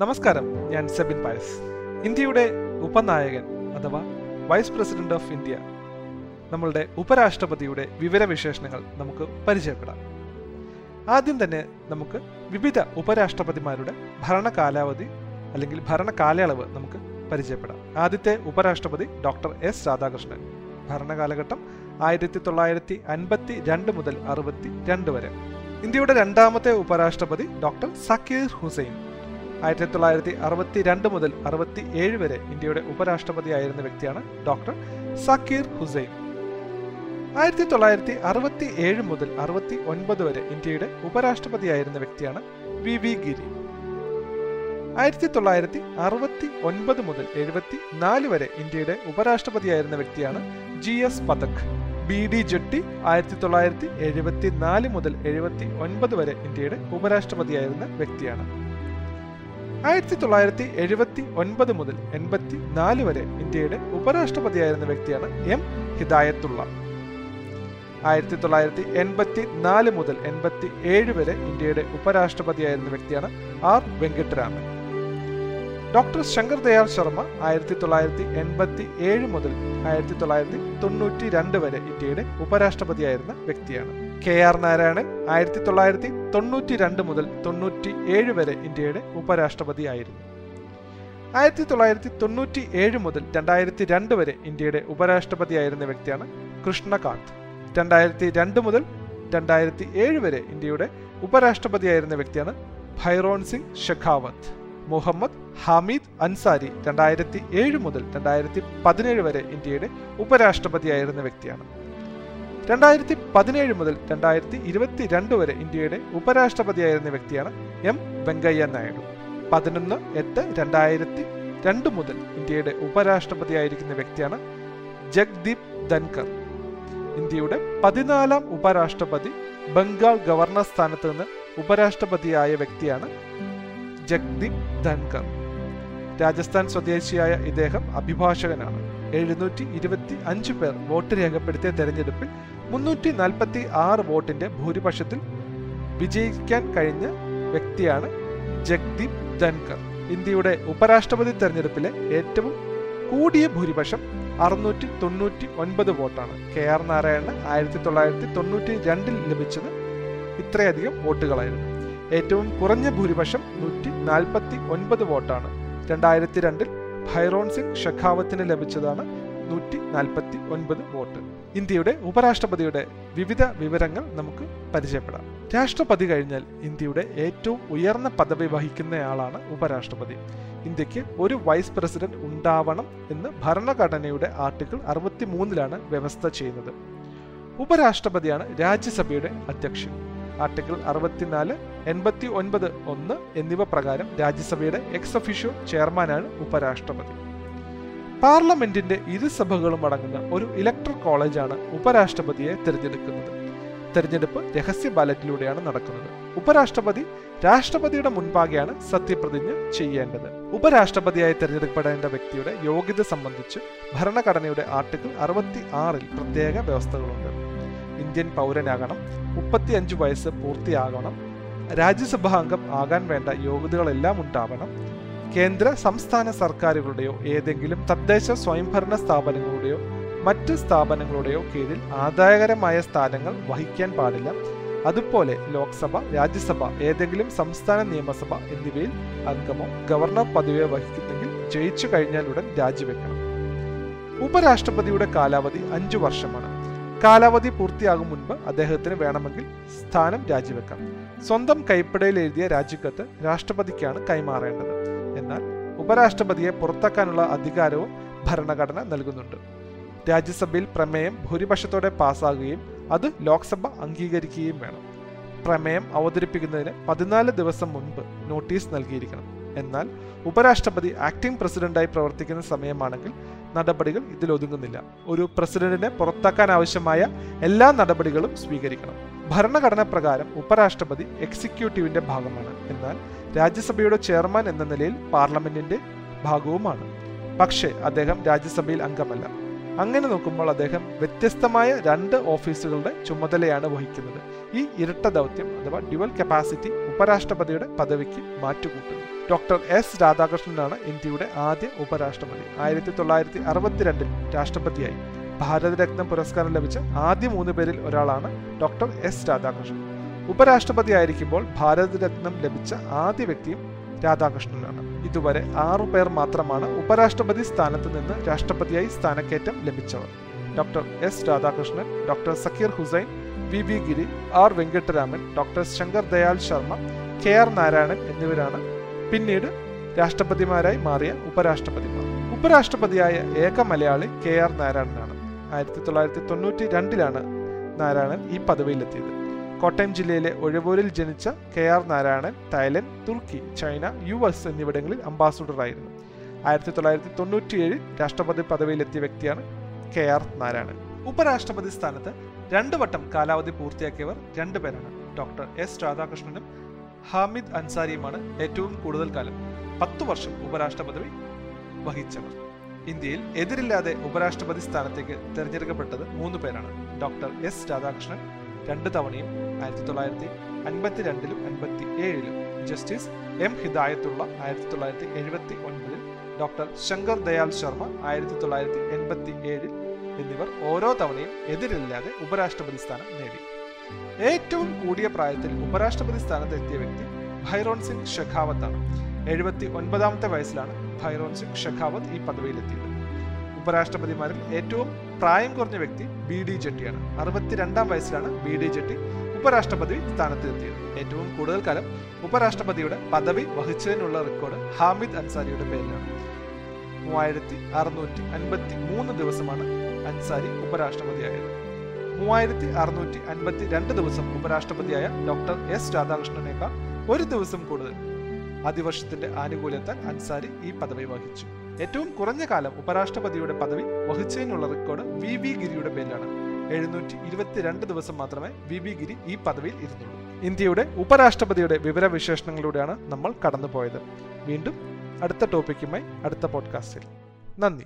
നമസ്കാരം ഞാൻ സെബിൻ പായസ്. ഇന്ത്യയുടെ ഉപനായകൻ അഥവാ വൈസ് പ്രസിഡന്റ് ഓഫ് ഇന്ത്യ. നമ്മളുടെ ഉപരാഷ്ട്രപതിയുടെ വിവരവിശേഷണങ്ങൾ നമുക്ക് പരിചയപ്പെടാം. ആദ്യം തന്നെ നമുക്ക് വിവിധ ഉപരാഷ്ട്രപതിമാരുടെ ഭരണകാലാവധി അല്ലെങ്കിൽ ഭരണകാലയളവ് നമുക്ക് പരിചയപ്പെടാം. ആദ്യത്തെ ഉപരാഷ്ട്രപതി ഡോക്ടർ എസ് രാധാകൃഷ്ണൻ. ഭരണകാലഘട്ടം ആയിരത്തി തൊള്ളായിരത്തി അൻപത്തി രണ്ട് മുതൽ അറുപത്തി രണ്ട് വരെ. ഇന്ത്യയുടെ രണ്ടാമത്തെ ഉപരാഷ്ട്രപതി ഡോക്ടർ സക്കീർ ഹുസൈൻ. ആയിരത്തി തൊള്ളായിരത്തി അറുപത്തി രണ്ട് മുതൽ അറുപത്തി ഏഴ് വരെ ഇന്ത്യയുടെ ഉപരാഷ്ട്രപതിയായിരുന്ന വ്യക്തിയാണ് ഡോക്ടർ സക്കീർ ഹുസൈൻ. ആയിരത്തി തൊള്ളായിരത്തി അറുപത്തി ഏഴ് മുതൽ അറുപത്തി ഒൻപത് വരെ ഇന്ത്യയുടെ ഉപരാഷ്ട്രപതിയായിരുന്ന വ്യക്തിയാണ് വി വി ഗിരി. ആയിരത്തി തൊള്ളായിരത്തി അറുപത്തി ഒൻപത് മുതൽ എഴുപത്തി നാല് വരെ ഇന്ത്യയുടെ ഉപരാഷ്ട്രപതിയായിരുന്ന വ്യക്തിയാണ് G S Pathak. B D Jatti ആയിരത്തി തൊള്ളായിരത്തി എഴുപത്തി നാല് മുതൽ എഴുപത്തി ഒൻപത് വരെ ഇന്ത്യയുടെ ഉപരാഷ്ട്രപതിയായിരുന്ന വ്യക്തിയാണ്. ആയിരത്തി തൊള്ളായിരത്തി എഴുപത്തി ഒൻപത് മുതൽ എൺപത്തി നാല് വരെ ഇന്ത്യയുടെ ഉപരാഷ്ട്രപതിയായിരുന്ന വ്യക്തിയാണ് എം. ഹിദായത്തുള്ള. ആയിരത്തി തൊള്ളായിരത്തി എൺപത്തി നാല് മുതൽ എൺപത്തി ഏഴ് വരെ ഇന്ത്യയുടെ ഉപരാഷ്ട്രപതിയായിരുന്ന വ്യക്തിയാണ് ആർ. വെങ്കട്ടരാമൻ. ഡോക്ടർ ശങ്കർ ദയാൽ ശർമ്മ ആയിരത്തി തൊള്ളായിരത്തി എൺപത്തി ഏഴ് മുതൽ ആയിരത്തി തൊള്ളായിരത്തി തൊണ്ണൂറ്റി രണ്ട് വരെ ഇന്ത്യയുടെ ഉപരാഷ്ട്രപതിയായിരുന്ന വ്യക്തിയാണ്. കെ ആർ നാരായണൻ ആയിരത്തി തൊള്ളായിരത്തി തൊണ്ണൂറ്റി രണ്ട് മുതൽ തൊണ്ണൂറ്റി ഏഴ് വരെ ഇന്ത്യയുടെ ഉപരാഷ്ട്രപതി ആയിരുന്നു ആയിരത്തി തൊള്ളായിരത്തി തൊണ്ണൂറ്റി ഏഴ് മുതൽ രണ്ടായിരത്തി രണ്ട് വരെ ഇന്ത്യയുടെ ഉപരാഷ്ട്രപതിയായിരുന്ന വ്യക്തിയാണ് കൃഷ്ണകാന്ത്. രണ്ടായിരത്തി രണ്ട് മുതൽ രണ്ടായിരത്തി ഏഴ് വരെ ഇന്ത്യയുടെ ഉപരാഷ്ട്രപതിയായിരുന്ന വ്യക്തിയാണ് ഭൈറോൺ സിംഗ് ഷെഖാവത്ത്. മുഹമ്മദ് ഹമീദ് അൻസാരി രണ്ടായിരത്തി ഏഴ് മുതൽ രണ്ടായിരത്തി പതിനേഴ് വരെ ഇന്ത്യയുടെ ഉപരാഷ്ട്രപതിയായിരുന്ന വ്യക്തിയാണ്. രണ്ടായിരത്തി പതിനേഴ് മുതൽ രണ്ടായിരത്തി ഇരുപത്തി രണ്ട് വരെ ഇന്ത്യയുടെ ഉപരാഷ്ട്രപതിയായിരുന്ന വ്യക്തിയാണ് എം വെങ്കയ്യ നായിഡു. പതിനൊന്ന് എട്ട് രണ്ടായിരത്തി രണ്ട് മുതൽ ഇന്ത്യയുടെ ഉപരാഷ്ട്രപതിയായിരിക്കുന്ന വ്യക്തിയാണ് ജഗ്ദീപ് ധൻകർ. ഇന്ത്യയുടെ പതിനാലാം ഉപരാഷ്ട്രപതി ബംഗാൾ ഗവർണർ സ്ഥാനത്ത് നിന്ന് ഉപരാഷ്ട്രപതിയായ വ്യക്തിയാണ് ജഗ്ദീപ് ധൻകർ. രാജസ്ഥാൻ സ്വദേശിയായ ഇദ്ദേഹം അഭിഭാഷകനാണ്. എഴുന്നൂറ്റി ഇരുപത്തി അഞ്ച് പേർ വോട്ട് രേഖപ്പെടുത്തിയ തെരഞ്ഞെടുപ്പിൽ മുന്നൂറ്റി നാൽപ്പത്തി ആറ് വോട്ടിന്റെ ഭൂരിപക്ഷത്തിൽ വിജയിക്കാൻ കഴിഞ്ഞ വ്യക്തിയാണ് ജഗ്ദീപ് ധൻകർ. ഇന്ത്യയുടെ ഉപരാഷ്ട്രപതി തെരഞ്ഞെടുപ്പിലെ ഏറ്റവും കൂടിയ ഭൂരിപക്ഷം അറുന്നൂറ്റി തൊണ്ണൂറ്റി ഒൻപത് വോട്ടാണ്. കെ ആർ നാരായണന് ആയിരത്തി തൊള്ളായിരത്തി തൊണ്ണൂറ്റി രണ്ടിൽ ലഭിച്ചത് ഇത്രയധികം വോട്ടുകളായിരുന്നു. ഏറ്റവും കുറഞ്ഞ ഭൂരിപക്ഷം നൂറ്റി നാൽപ്പത്തി ഒൻപത് വോട്ടാണ്. രണ്ടായിരത്തി രണ്ടിൽ ഭൈറോൺ സിംഗ് ഷെഖാവത്തിന് ലഭിച്ചതാണ് നൂറ്റി നാൽപ്പത്തി ഒൻപത് വോട്ട്. ഇന്ത്യയുടെ ഉപരാഷ്ട്രപതിയുടെ വിവിധ വിവരങ്ങൾ നമുക്ക് പരിചയപ്പെടാം. രാഷ്ട്രപതി കഴിഞ്ഞാൽ ഇന്ത്യയുടെ ഏറ്റവും ഉയർന്ന പദവി വഹിക്കുന്നയാളാണ് ഉപരാഷ്ട്രപതി. ഇന്ത്യയ്ക്ക് ഒരു വൈസ് പ്രസിഡന്റ് ഉണ്ടാവണം എന്ന് ഭരണഘടനയുടെ ആർട്ടിക്കിൾ അറുപത്തി മൂന്നിലാണ് വ്യവസ്ഥ ചെയ്യുന്നത്. ഉപരാഷ്ട്രപതിയാണ് രാജ്യസഭയുടെ അധ്യക്ഷൻ. ആർട്ടിക്കിൾ അറുപത്തിനാല് എൺപത്തി ഒൻപത് ഒന്ന് എന്നിവ പ്രകാരം രാജ്യസഭയുടെ എക്സ് ഒഫീഷ്യോ ചെയർമാനാണ് ഉപരാഷ്ട്രപതി. പാർലമെന്റിന്റെ ഇരുസഭകളും അടങ്ങുന്ന ഒരു ഇലക്ട്രൽ കോളേജാണ് ഉപരാഷ്ട്രപതിയെ തിരഞ്ഞെടുക്കുന്നത്. തെരഞ്ഞെടുപ്പ് രഹസ്യ ബാലറ്റിലൂടെയാണ് നടക്കുന്നത്. ഉപരാഷ്ട്രപതി രാഷ്ട്രപതിയുടെ മുൻപാകെയാണ് സത്യപ്രതിജ്ഞ ചെയ്യേണ്ടത്. ഉപരാഷ്ട്രപതിയായി തിരഞ്ഞെടുക്കപ്പെടേണ്ട വ്യക്തിയുടെ യോഗ്യത സംബന്ധിച്ച് ഭരണഘടനയുടെ ആർട്ടിക്കിൾ അറുപത്തി ആറിൽ പ്രത്യേക വ്യവസ്ഥകളുണ്ട്. ഇന്ത്യൻ പൗരനാകണം. മുപ്പത്തിയഞ്ച് വയസ്സ് പൂർത്തിയാകണം. രാജ്യസഭാ അംഗം ആകാൻ വേണ്ട യോഗ്യതകളെല്ലാം ഉണ്ടാവണം. കേന്ദ്ര സംസ്ഥാന സർക്കാരുകളുടെയോ ഏതെങ്കിലും തദ്ദേശ സ്വയംഭരണ സ്ഥാപനങ്ങളുടെയോ മറ്റ് സ്ഥാപനങ്ങളുടെയോ കീഴിൽ ആദായകരമായ സ്ഥാനങ്ങൾ വഹിക്കാൻ പാടില്ല. അതുപോലെ ലോക്സഭ രാജ്യസഭ ഏതെങ്കിലും സംസ്ഥാന നിയമസഭ എന്നിവയിൽ അംഗമോ ഗവർണർ പദവിയോ വഹിക്കുന്നെങ്കിൽ ജയിച്ചു കഴിഞ്ഞാൽ ഉടൻ രാജിവെക്കണം. ഉപരാഷ്ട്രപതിയുടെ കാലാവധി അഞ്ചു വർഷമാണ്. കാലാവധി പൂർത്തിയാകും മുൻപ് അദ്ദേഹത്തിന് വേണമെങ്കിൽ സ്ഥാനം രാജിവെക്കാം. സ്വന്തം കൈപ്പടയിൽ എഴുതിയ രാജിക്കത്ത് രാഷ്ട്രപതിക്കാണ് കൈമാറേണ്ടത്. എന്നാൽ ഉപരാഷ്ട്രപതിയെ പുറത്താക്കാനുള്ള അധികാരവും ഭരണഘടന നൽകുന്നുണ്ട്. രാജ്യസഭയിൽ പ്രമേയം ഭൂരിപക്ഷത്തോടെ പാസ്സാകുകയും അത് ലോക്സഭ അംഗീകരിക്കുകയും വേണം. പ്രമേയം അവതരിപ്പിക്കുന്നതിന് പതിനാല് ദിവസം മുൻപ് നോട്ടീസ് നൽകിയിരിക്കണം. എന്നാൽ ഉപരാഷ്ട്രപതി ആക്ടിംഗ് പ്രസിഡന്റായി പ്രവർത്തിക്കുന്ന സമയമാണെങ്കിൽ നടപടികൾ ഇതിൽ ഒതുങ്ങുന്നില്ല. ഒരു പ്രസിഡന്റിനെ പുറത്താക്കാൻ ആവശ്യമായ എല്ലാ നടപടികളും സ്വീകരിക്കണം. ഭരണഘടന പ്രകാരം ഉപരാഷ്ട്രപതി എക്സിക്യൂട്ടീവിന്റെ ഭാഗമാണ്. എന്നാൽ രാജ്യസഭയുടെ ചെയർമാൻ എന്ന നിലയിൽ പാർലമെന്റിന്റെ ഭാഗവുമാണ്. പക്ഷേ അദ്ദേഹം രാജ്യസഭയിൽ അംഗമല്ല. അങ്ങനെ നോക്കുമ്പോൾ അദ്ദേഹം വ്യത്യസ്തമായ രണ്ട് ഓഫീസുകളുടെ ചുമതലയാണ് വഹിക്കുന്നത്. ഈ ഇരട്ട ദൗത്യം അഥവാ ഡ്യുവൽ കപ്പാസിറ്റി ഉപരാഷ്ട്രപതിയുടെ പദവിക്ക് മാറ്റുകൂട്ടുന്നു. ഡോക്ടർ എസ് രാധാകൃഷ്ണനാണ് ഇന്ത്യയുടെ ആദ്യ ഉപരാഷ്ട്രപതി. ആയിരത്തി തൊള്ളായിരത്തി അറുപത്തിരണ്ടിൽ രാഷ്ട്രപതിയായി. ഭാരതരത്നം പുരസ്കാരം ലഭിച്ച ആദ്യ മൂന്ന് പേരിൽ ഒരാളാണ് ഡോക്ടർ എസ് രാധാകൃഷ്ണൻ. ഉപരാഷ്ട്രപതി ആയിരിക്കുമ്പോൾ ഭാരതരത്നം ലഭിച്ച ആദ്യ വ്യക്തിയും രാധാകൃഷ്ണനാണ്. ഇതുവരെ ആറു പേർ മാത്രമാണ് ഉപരാഷ്ട്രപതി സ്ഥാനത്ത് നിന്ന് രാഷ്ട്രപതിയായി സ്ഥാനക്കയറ്റം ലഭിച്ചവർ. Doctor S Radhakrishnan doctor Zakir Hussain V V Giri R Venkataraman doctor Shankar Dayal Sharma K R Narayanan എന്നിവരാണ് പിന്നീട് രാഷ്ട്രപതിമാരായി മാറിയ ഉപരാഷ്ട്രപതിമാർ. ഉപരാഷ്ട്രപതിയായ ഏക മലയാളി കെ ആർ നാരായണനാണ്. ആയിരത്തി തൊള്ളായിരത്തി തൊണ്ണൂറ്റി രണ്ടിലാണ് നാരായണൻ ഈ പദവിയിലെത്തിയത്. കോട്ടയം ജില്ലയിലെ ഒഴവൂരിൽ ജനിച്ച K R Narayanan Thailand Turkey China U S എന്നിവിടങ്ങളിൽ അംബാസഡറായിരുന്നു ആയിരത്തി തൊള്ളായിരത്തി തൊണ്ണൂറ്റിയേഴിൽ രാഷ്ട്രപതി പദവിയിലെത്തിയ വ്യക്തിയാണ് കെ ആർ നാരായണൻ. ഉപരാഷ്ട്രപതി സ്ഥാനത്ത് രണ്ടു വട്ടം കാലാവധി പൂർത്തിയാക്കിയവർ രണ്ടുപേരാണ്. ഡോക്ടർ എസ് രാധാകൃഷ്ണനും ഹാമിദ് അൻസാരിയുമാണ് ഏറ്റവും കൂടുതൽ കാലം പത്തു വർഷം ഉപരാഷ്ട്രപതി വഹിച്ചവർ. ഇന്ത്യയിൽ എതിരില്ലാതെ ഉപരാഷ്ട്രപതി സ്ഥാനത്തേക്ക് തിരഞ്ഞെടുക്കപ്പെട്ടത് മൂന്ന് പേരാണ്. ഡോക്ടർ എസ് രാധാകൃഷ്ണൻ രണ്ട് തവണയും ആയിരത്തി തൊള്ളായിരത്തി അൻപത്തി രണ്ടിലും അൻപത്തി ഏഴിലും ജസ്റ്റിസ് എം ഹിദായത്തുള്ള ആയിരത്തി തൊള്ളായിരത്തി എഴുപത്തി ഒൻപതിൽ ഡോക്ടർ ശങ്കർ ദയാൽ ശർമ്മ ആയിരത്തി തൊള്ളായിരത്തി എൺപത്തി ഏഴിൽ എന്നിവർ ഓരോ തവണയും എതിരില്ലാതെ ഉപരാഷ്ട്രപതി സ്ഥാനം നേടി. ഏറ്റവും കൂടിയ പ്രായത്തിൽ ഉപരാഷ്ട്രപതി സ്ഥാനത്ത് എത്തിയ വ്യക്തി ഭൈറോൺ സിംഗ് ഷെഖാവത്ത് ആണ്. എഴുപത്തി ഒൻപതാമത്തെ വയസ്സിലാണ് ഭൈറോൺ സിംഗ് ഷെഖാവത്ത് ഈ പദവിയിലെത്തിയത്. ഉപരാഷ്ട്രപതിമാരിൽ ഏറ്റവും പ്രായം കുറഞ്ഞ വ്യക്തി ബി ഡി ജെട്ടിയാണ് അറുപത്തിരണ്ടാം വയസ്സിലാണ് ബി ഡി ജെട്ടി ഉപരാഷ്ട്രപതി സ്ഥാനത്തെത്തിയത്. ഏറ്റവും കൂടുതൽ കാലം ഉപരാഷ്ട്രപതിയുടെ പദവി വഹിച്ചതിനുള്ള റെക്കോർഡ് ഹാമിദ് അൻസാരിയുടെ പേരിലാണ്. മൂവായിരത്തി അറുന്നൂറ്റി അൻപത്തി മൂന്ന് ദിവസമാണ് അൻസാരി ഉപരാഷ്ട്രപതിയായത് മൂവായിരത്തി അറുന്നൂറ്റി അൻപത്തി രണ്ട് ദിവസം ഉപരാഷ്ട്രപതിയായ ഡോക്ടർ എസ് രാധാകൃഷ്ണനേക്കാൾ ഒരു ദിവസം കൂടുതൽ. അതിവർഷത്തിന്റെ ആനുകൂല്യത്താൽ അൻസാരി ഈ പദവി വഹിച്ചു. ഏറ്റവും കുറഞ്ഞ കാലം ഉപരാഷ്ട്രപതിയുടെ പദവി വഹിച്ചതിനുള്ള റെക്കോർഡ് വി വി ഗിരിയുടെ പേരിലാണ്. എഴുന്നൂറ്റി ഇരുപത്തിരണ്ട് ദിവസം മാത്രമേ വി ബി ഗിരി ഈ പദവിയിൽ ഇരുന്നുള്ളൂ. ഇന്ത്യയുടെ ഉപരാഷ്ട്രപതിയുടെ വിവരവിശേഷണങ്ങളിലൂടെയാണ് നമ്മൾ കടന്നുപോയത്. വീണ്ടും അടുത്ത ടോപ്പിക്കുമായി അടുത്ത പോഡ്കാസ്റ്റിൽ. നന്ദി.